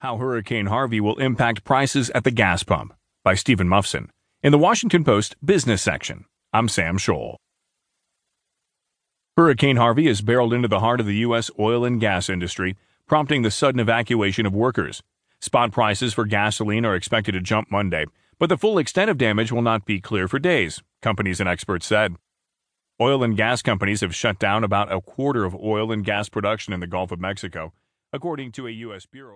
How Hurricane Harvey Will Impact Prices at the Gas Pump by Steven Mufson in the Washington Post Business section. I'm Sam Scholl. Hurricane Harvey has barreled into the heart of the U.S. oil and gas industry, prompting the sudden evacuation of workers. Spot prices for gasoline are expected to jump Monday, but the full extent of damage will not be clear for days, companies and experts said. Oil and gas companies have shut down about a quarter of oil and gas production in the Gulf of Mexico, according to a U.S. Bureau